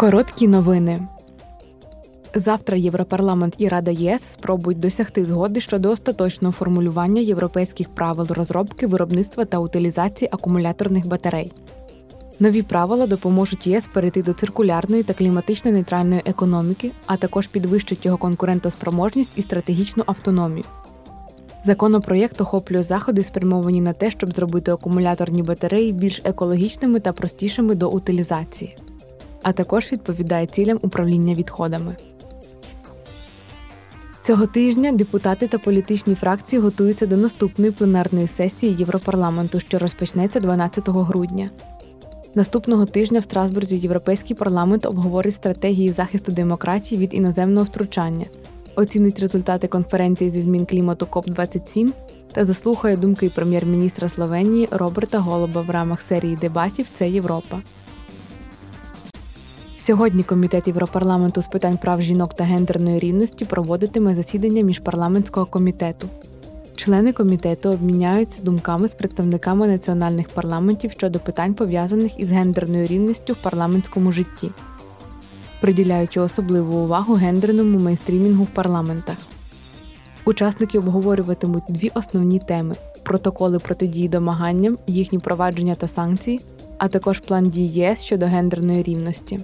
Короткі новини. Завтра Європарламент і Рада ЄС спробують досягти згоди щодо остаточного формулювання європейських правил розробки, виробництва та утилізації акумуляторних батарей. Нові правила допоможуть ЄС перейти до циркулярної та кліматично нейтральної економіки, а також підвищать його конкурентоспроможність і стратегічну автономію. Законопроєкт охоплює заходи, спрямовані на те, щоб зробити акумуляторні батареї більш екологічними та простішими до утилізації, а також відповідає цілям управління відходами. Цього тижня депутати та політичні фракції готуються до наступної пленарної сесії Європарламенту, що розпочнеться 12 грудня. Наступного тижня в Страсбурзі Європейський парламент обговорить стратегії захисту демократії від іноземного втручання, оцінить результати конференції зі змін клімату КОП 27 та заслухає думки прем'єр-міністра Словенії Роберта Голуба в рамах серії дебатів Це Європа. Сьогодні Комітет Європарламенту з питань прав жінок та гендерної рівності проводитиме засідання міжпарламентського комітету. Члени комітету обміняються думками з представниками національних парламентів щодо питань, пов'язаних із гендерною рівністю в парламентському житті, приділяючи особливу увагу гендерному мейнстрімінгу в парламентах. Учасники обговорюватимуть дві основні теми: протоколи протидії домаганням, їхні провадження та санкції, а також план дій ЄС щодо гендерної рівності.